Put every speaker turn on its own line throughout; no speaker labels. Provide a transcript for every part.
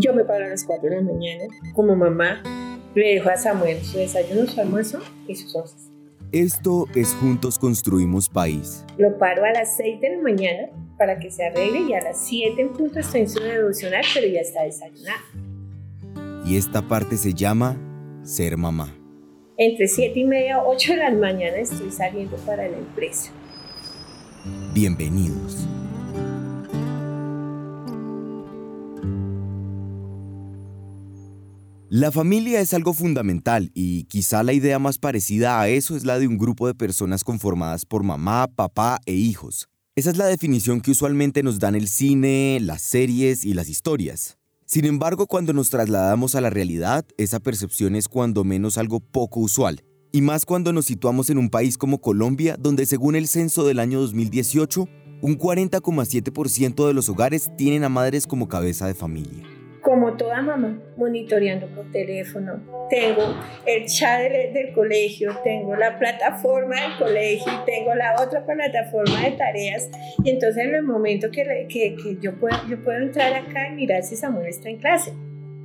Yo me paro a las 4 de la mañana como mamá, le dejo a Samuel su desayuno, su almuerzo y sus once.
Esto es Juntos Construimos País.
Lo paro a las 6 de la mañana para que se arregle y a las 7 en punto estoy en su devocional, pero ya está desayunado.
Y esta parte se llama ser mamá.
Entre 7 y media, 8 de la mañana estoy saliendo para la empresa.
Bienvenidos. La familia es algo fundamental y quizá la idea más parecida a eso es la de un grupo de personas conformadas por mamá, papá e hijos. Esa es la definición que usualmente nos dan el cine, las series y las historias. Sin embargo, cuando nos trasladamos a la realidad, esa percepción es cuando menos algo poco usual. Y más cuando nos situamos en un país como Colombia, donde según el censo del año 2018, un 40,7% de los hogares tienen a madres como cabeza de familia
toda mamá, monitoreando por teléfono. Tengo el chat del, colegio, tengo la plataforma del colegio tengo la otra plataforma de tareas. Y entonces en el momento que, que, que yo, puedo, yo puedo entrar acá y mirar si Samuel está en clase,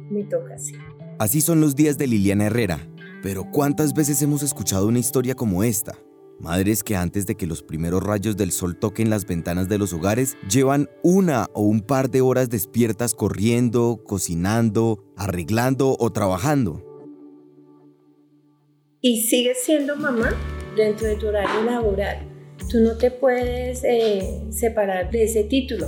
me toca así.
Así son los días de Liliana Herrera. Pero ¿cuántas veces hemos escuchado una historia como esta? Madres que antes de que los primeros rayos del sol toquen las ventanas de los hogares llevan una o un par de horas despiertas corriendo, cocinando, arreglando o trabajando.
Y sigues siendo mamá dentro de tu horario laboral. Tú no te puedes eh, separar de ese título.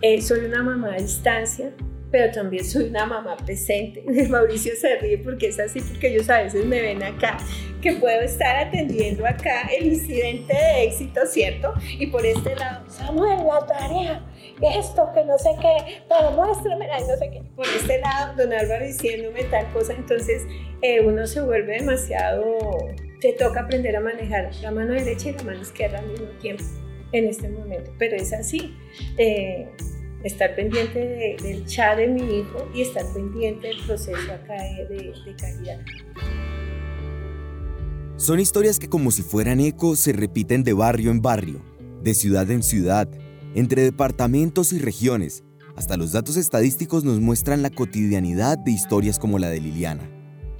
Eh, soy una mamá a distancia, pero también soy una mamá presente. Mauricio se ríe porque es así, porque ellos a veces me ven acá, que puedo estar atendiendo acá el incidente de éxito, ¿cierto? Y por este lado, Samuel, la tarea, esto, que no sé qué, pero muéstrame, no sé qué. Por este lado, don Álvaro diciéndome tal cosa, entonces eh, uno se vuelve demasiado, te toca aprender a manejar la mano derecha y la mano izquierda al mismo tiempo en este momento, pero es así. Eh, estar pendiente del chat de mi hijo y estar pendiente del proceso acá de, de calidad.
Son historias que como si fueran eco se repiten de barrio en barrio, de ciudad en ciudad, entre departamentos y regiones. Hasta los datos estadísticos nos muestran la cotidianidad de historias como la de Liliana.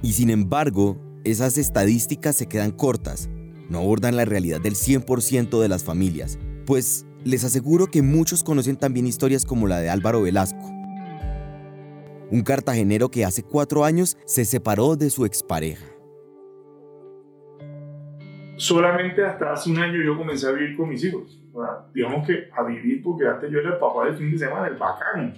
Y sin embargo, esas estadísticas se quedan cortas, no abordan la realidad del 100% de las familias, pues les aseguro que muchos conocen también historias como la de Álvaro Velasco, un cartagenero que hace cuatro años se separó de su expareja.
Solamente hasta hace un año yo comencé a vivir con mis hijos. digamos que a vivir porque antes yo era el papá del fin de semana, el bacán,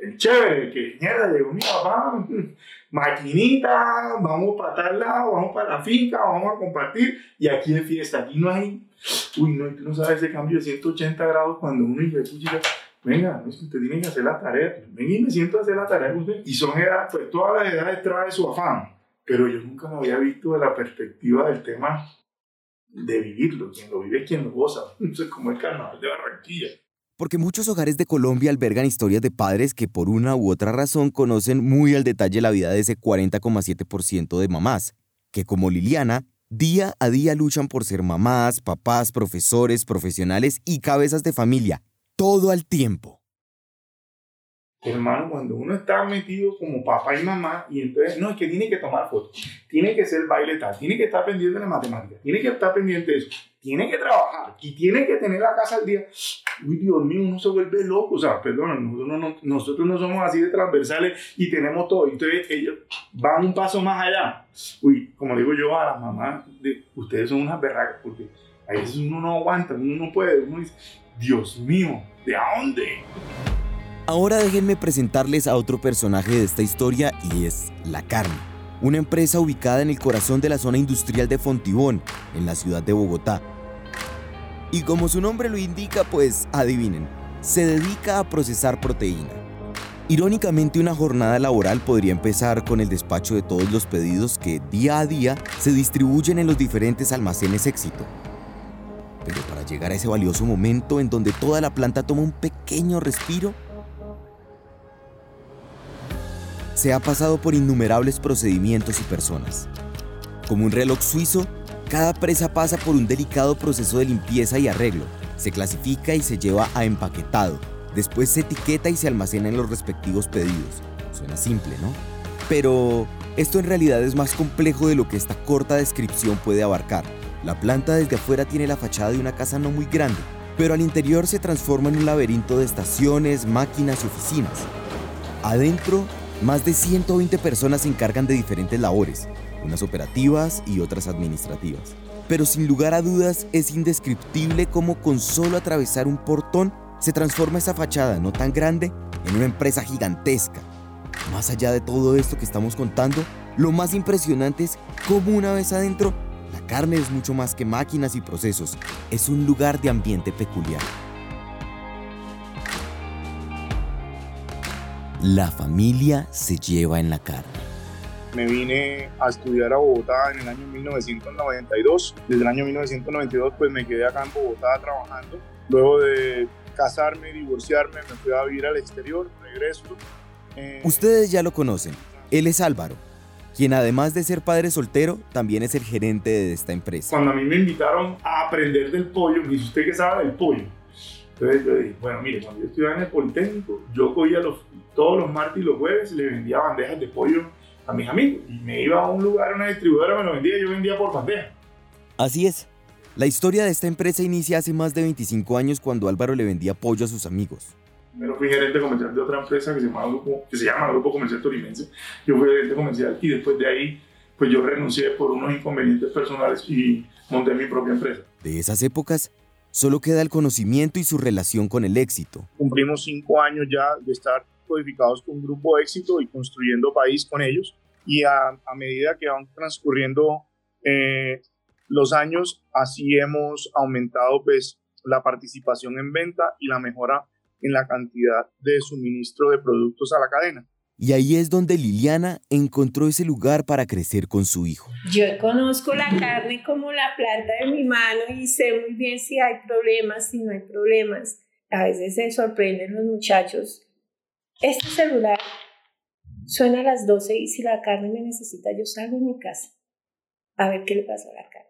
el chévere, que mierda, llegó mi papá, maquinita, vamos para tal lado, vamos para la finca, vamos a compartir y aquí de fiesta, aquí no hay Uy, no, tú no sabes ese cambio de 180 grados cuando uno dice, chica, venga, es que usted tiene que hacer la tarea. Venga y me siento a hacer la tarea con usted. Y son edades, pues todas las edades trae su afán. Pero yo nunca lo había visto de la perspectiva del tema de vivirlo. Quien lo vive es quien lo goza. Eso es como el carnaval de Barranquilla.
Porque muchos hogares de Colombia albergan historias de padres que por una u otra razón conocen muy al detalle la vida de ese 40,7% de mamás, que como Liliana Día a día luchan por ser mamás, papás, profesores, profesionales y cabezas de familia, todo al tiempo.
Hermano, cuando uno está metido como papá y mamá, y entonces, no, es que tiene que tomar fotos, tiene que ser baile tal, tiene que estar pendiente de la matemática, tiene que estar pendiente de eso, tiene que trabajar y tiene que tener la casa al día. Uy, Dios mío, uno se vuelve loco. O sea, perdón, nosotros no, somos así de transversales y tenemos todo. Entonces ellos van un paso más allá. Uy, como digo yo a las mamás, de, ustedes son unas berracas porque a veces uno no aguanta, uno no puede. Uno dice, Dios mío, ¿de dónde?
Ahora déjenme presentarles a otro personaje de esta historia y es la carne una empresa ubicada en el corazón de la zona industrial de Fontibón, en la ciudad de Bogotá. Y como su nombre lo indica, pues adivinen, se dedica a procesar proteína. Irónicamente, una jornada laboral podría empezar con el despacho de todos los pedidos que día a día se distribuyen en los diferentes almacenes éxito. Pero para llegar a ese valioso momento en donde toda la planta toma un pequeño respiro, se ha pasado por innumerables procedimientos y personas. Como un reloj suizo, cada presa pasa por un delicado proceso de limpieza y arreglo. Se clasifica y se lleva a empaquetado. Después se etiqueta y se almacena en los respectivos pedidos. Suena simple, ¿no? Pero esto en realidad es más complejo de lo que esta corta descripción puede abarcar. La planta desde afuera tiene la fachada de una casa no muy grande, pero al interior se transforma en un laberinto de estaciones, máquinas y oficinas. Adentro, más de 120 personas se encargan de diferentes labores, unas operativas y otras administrativas. Pero sin lugar a dudas es indescriptible cómo con solo atravesar un portón se transforma esa fachada no tan grande en una empresa gigantesca. Más allá de todo esto que estamos contando, lo más impresionante es cómo una vez adentro la carne es mucho más que máquinas y procesos, es un lugar de ambiente peculiar. La familia se lleva en la carne.
Me vine a estudiar a Bogotá en el año 1992. Desde el año 1992 pues me quedé acá en Bogotá trabajando. Luego de casarme, divorciarme, me fui a vivir al exterior, regreso.
Eh, Ustedes ya lo conocen. Él es Álvaro, quien además de ser padre soltero, también es el gerente de esta empresa.
Cuando a mí me invitaron a aprender del pollo, me dice, ¿usted qué sabe del pollo? Entonces yo dije, bueno, mire, cuando yo estudiaba en el Politécnico, yo cogía los, todos los martes y los jueves y le vendía bandejas de pollo a mis amigos. Y me iba a un lugar, a una distribuidora, me lo vendía, yo vendía por bandeja.
Así es. La historia de esta empresa inicia hace más de 25 años cuando Álvaro le vendía pollo a sus amigos.
Primero fui gerente comercial de otra empresa que se, llama Grupo, que se llama Grupo Comercial Tolimense. Yo fui gerente comercial y después de ahí pues yo renuncié por unos inconvenientes personales y monté mi propia empresa.
De esas épocas, solo queda el conocimiento y su relación con el éxito.
Cumplimos cinco años ya de estar codificados con Grupo Éxito y construyendo país con ellos. Y a, a medida que van transcurriendo eh, los años, así hemos aumentado pues, la participación en venta y la mejora en la cantidad de suministro de productos a la cadena.
Y ahí es donde Liliana encontró ese lugar para crecer con su hijo.
Yo conozco la carne como la planta de mi mano y sé muy bien si hay problemas, si no hay problemas. A veces se sorprenden los muchachos. Este celular suena a las 12 y si la carne me necesita, yo salgo de mi casa a ver qué le pasa a la carne.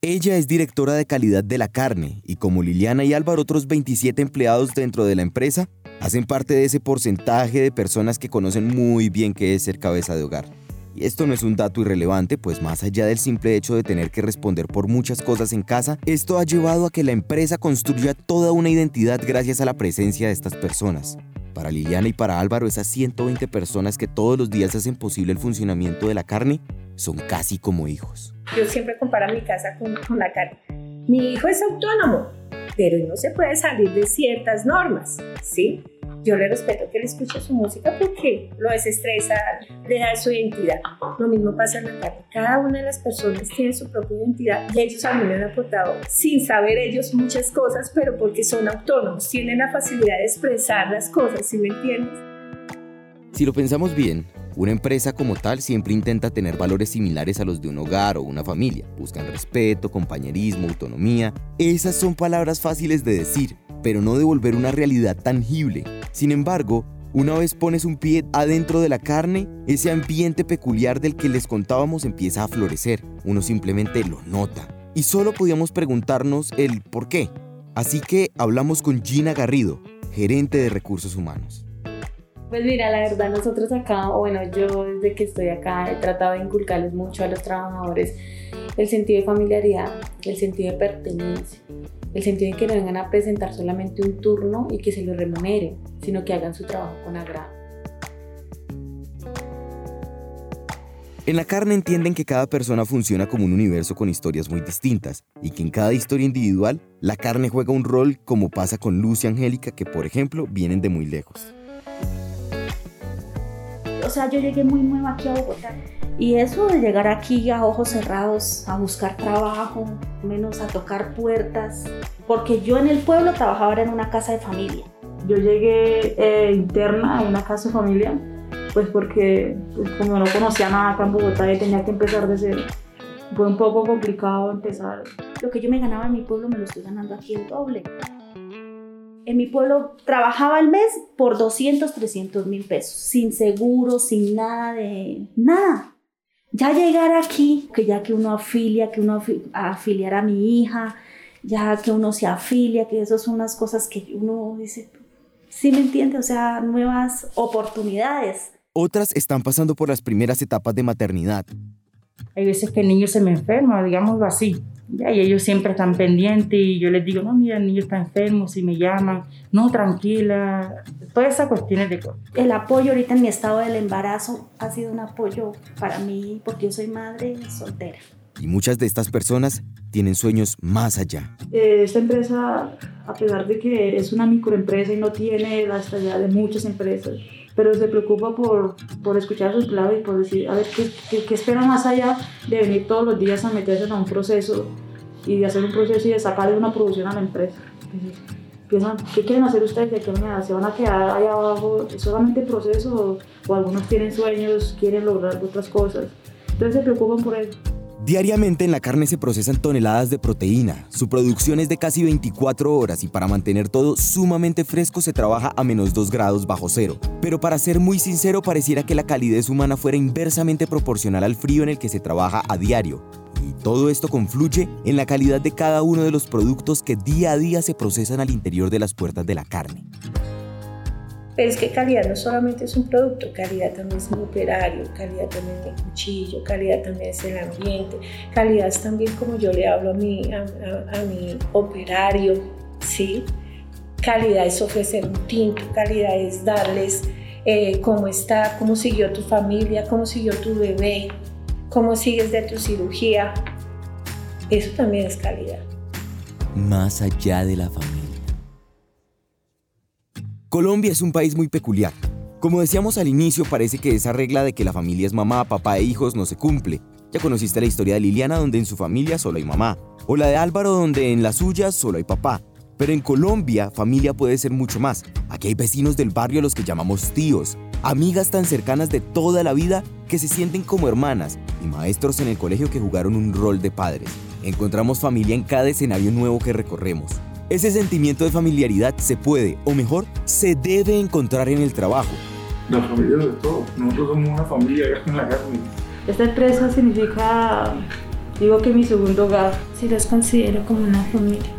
Ella es directora de calidad de la carne y como Liliana y Álvaro, otros 27 empleados dentro de la empresa, hacen parte de ese porcentaje de personas que conocen muy bien qué es ser cabeza de hogar. Y esto no es un dato irrelevante, pues más allá del simple hecho de tener que responder por muchas cosas en casa, esto ha llevado a que la empresa construya toda una identidad gracias a la presencia de estas personas. Para Liliana y para Álvaro, esas 120 personas que todos los días hacen posible el funcionamiento de la carne son casi como hijos.
Yo siempre comparo mi casa con, con la carne. Mi hijo es autónomo, pero no se puede salir de ciertas normas, ¿sí? Yo le respeto que él escuche su música porque lo desestresa, le da su identidad. Lo mismo pasa en la carne. Cada una de las personas tiene su propia identidad y ellos a mí me han aportado, sin saber ellos muchas cosas, pero porque son autónomos, tienen la facilidad de expresar las cosas, ¿sí me entiendes?
Si lo pensamos bien, una empresa como tal siempre intenta tener valores similares a los de un hogar o una familia. Buscan respeto, compañerismo, autonomía. Esas son palabras fáciles de decir, pero no de volver una realidad tangible. Sin embargo, una vez pones un pie adentro de la carne, ese ambiente peculiar del que les contábamos empieza a florecer. Uno simplemente lo nota. Y solo podíamos preguntarnos el por qué. Así que hablamos con Gina Garrido, gerente de recursos humanos.
Pues mira, la verdad nosotros acá, o bueno, yo desde que estoy acá he tratado de inculcarles mucho a los trabajadores el sentido de familiaridad, el sentido de pertenencia, el sentido de que no vengan a presentar solamente un turno y que se lo remuneren, sino que hagan su trabajo con agrado.
En la carne entienden que cada persona funciona como un universo con historias muy distintas y que en cada historia individual la carne juega un rol como pasa con Luz y Angélica que por ejemplo vienen de muy lejos
o sea, yo llegué muy nueva aquí a Bogotá. Y eso de llegar aquí a ojos cerrados, a buscar trabajo, menos a tocar puertas, porque yo en el pueblo trabajaba en una casa de familia.
Yo llegué eh, interna a una casa de familia, pues porque pues, como no conocía nada acá en Bogotá y tenía que empezar de cero. Fue un poco complicado empezar.
Lo que yo me ganaba en mi pueblo me lo estoy ganando aquí el doble en mi pueblo trabajaba el mes por 200, 300 mil pesos, sin seguro, sin nada de nada. Ya llegar aquí, que ya que uno afilia, que uno afiliar a mi hija, ya que uno se afilia, que esas son unas cosas que uno dice, sí me entiende, o sea, nuevas oportunidades.
Otras están pasando por las primeras etapas de maternidad.
Hay veces que el niño se me enferma, digámoslo así. Ya, y ellos siempre están pendientes y yo les digo, no, mira, el niño está enfermo, si me llaman, no, tranquila, todas esas cuestiones de cosas.
El apoyo ahorita en mi estado del embarazo ha sido un apoyo para mí porque yo soy madre soltera.
Y muchas de estas personas tienen sueños más allá.
Eh, esta empresa, a pesar de que es una microempresa y no tiene la estabilidad de muchas empresas, pero se preocupa por, por escuchar sus empleados y por decir, a ver, ¿qué, qué, esperan más allá de venir todos los días a meterse a un proceso y de hacer un proceso y de sacarle una producción a la empresa? Piensan, ¿qué quieren hacer ustedes de aquí a? ¿Se van a quedar ahí abajo solamente proceso o, o algunos tienen sueños, quieren lograr otras cosas? Entonces se preocupan por eso.
Diariamente en la carne se procesan toneladas de proteína. Su producción es de casi 24 horas y para mantener todo sumamente fresco se trabaja a menos 2 grados bajo cero. Pero para ser muy sincero, pareciera que la calidez humana fuera inversamente proporcional al frío en el que se trabaja a diario. Y todo esto confluye en la calidad de cada uno de los productos que día a día se procesan al interior de las puertas de la carne.
Pero es que calidad no solamente es un producto, calidad también es un operario, calidad también es el cuchillo, calidad también es el ambiente, calidad es también como yo le hablo a mi, a, mi operario, ¿sí? Calidad es ofrecer un tinto, calidad es darles eh, cómo está, cómo siguió tu familia, cómo siguió tu bebé, cómo sigues de tu cirugía. Eso también es calidad.
Más allá de la familia. Colombia es un país muy peculiar. Como decíamos al inicio, parece que esa regla de que la familia es mamá, papá e hijos no se cumple. Ya conociste la historia de Liliana donde en su familia solo hay mamá, o la de Álvaro donde en la suya solo hay papá. Pero en Colombia, familia puede ser mucho más. Aquí hay vecinos del barrio a los que llamamos tíos, amigas tan cercanas de toda la vida que se sienten como hermanas y maestros en el colegio que jugaron un rol de padres. Encontramos familia en cada escenario nuevo que recorremos. Ese sentimiento de familiaridad se puede, o mejor, se debe encontrar en el trabajo.
La familia de todo. Nosotros somos una familia en la carne.
Esta empresa significa, digo que mi segundo hogar.
Sí los considero como una familia.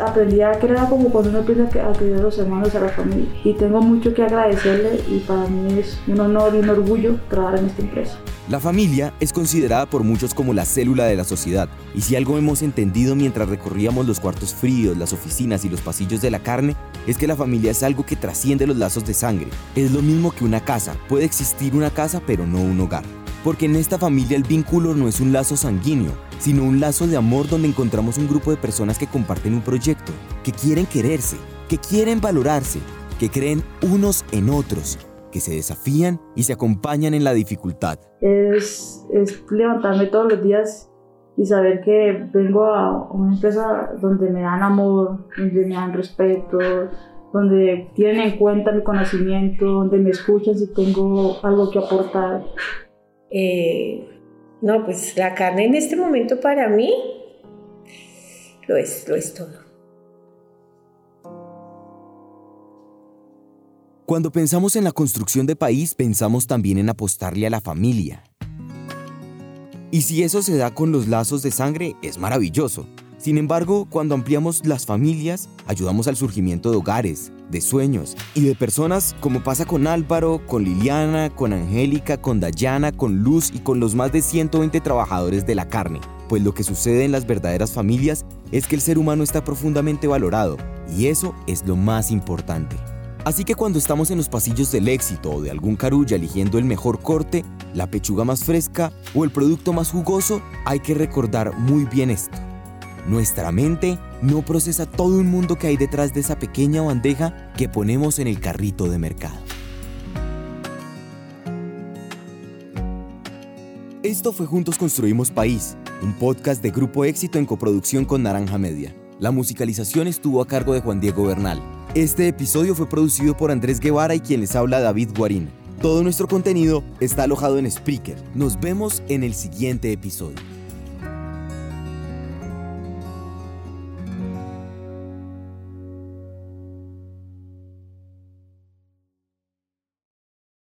Aprendí a que era como cuando uno empieza a querer a los hermanos, a la familia. Y tengo mucho que agradecerle y para mí es un honor y un orgullo trabajar en esta empresa.
La familia es considerada por muchos como la célula de la sociedad, y si algo hemos entendido mientras recorríamos los cuartos fríos, las oficinas y los pasillos de la carne, es que la familia es algo que trasciende los lazos de sangre. Es lo mismo que una casa, puede existir una casa pero no un hogar. Porque en esta familia el vínculo no es un lazo sanguíneo, sino un lazo de amor donde encontramos un grupo de personas que comparten un proyecto, que quieren quererse, que quieren valorarse, que creen unos en otros, que se desafían y se acompañan en la dificultad.
Es, es levantarme todos los días y saber que vengo a una empresa donde me dan amor, donde me dan respeto, donde tienen en cuenta mi conocimiento, donde me escuchan si tengo algo que aportar.
Eh, no, pues la carne en este momento para mí lo es, lo es todo.
Cuando pensamos en la construcción de país, pensamos también en apostarle a la familia. Y si eso se da con los lazos de sangre, es maravilloso. Sin embargo, cuando ampliamos las familias, ayudamos al surgimiento de hogares, de sueños y de personas como pasa con Álvaro, con Liliana, con Angélica, con Dayana, con Luz y con los más de 120 trabajadores de la carne. Pues lo que sucede en las verdaderas familias es que el ser humano está profundamente valorado y eso es lo más importante. Así que cuando estamos en los pasillos del éxito o de algún carulla eligiendo el mejor corte, la pechuga más fresca o el producto más jugoso, hay que recordar muy bien esto. Nuestra mente no procesa todo el mundo que hay detrás de esa pequeña bandeja que ponemos en el carrito de mercado. Esto fue Juntos Construimos País, un podcast de Grupo Éxito en coproducción con Naranja Media. La musicalización estuvo a cargo de Juan Diego Bernal. Este episodio fue producido por Andrés Guevara y quien les habla David Guarín. Todo nuestro contenido está alojado en Spreaker. Nos vemos en el siguiente episodio.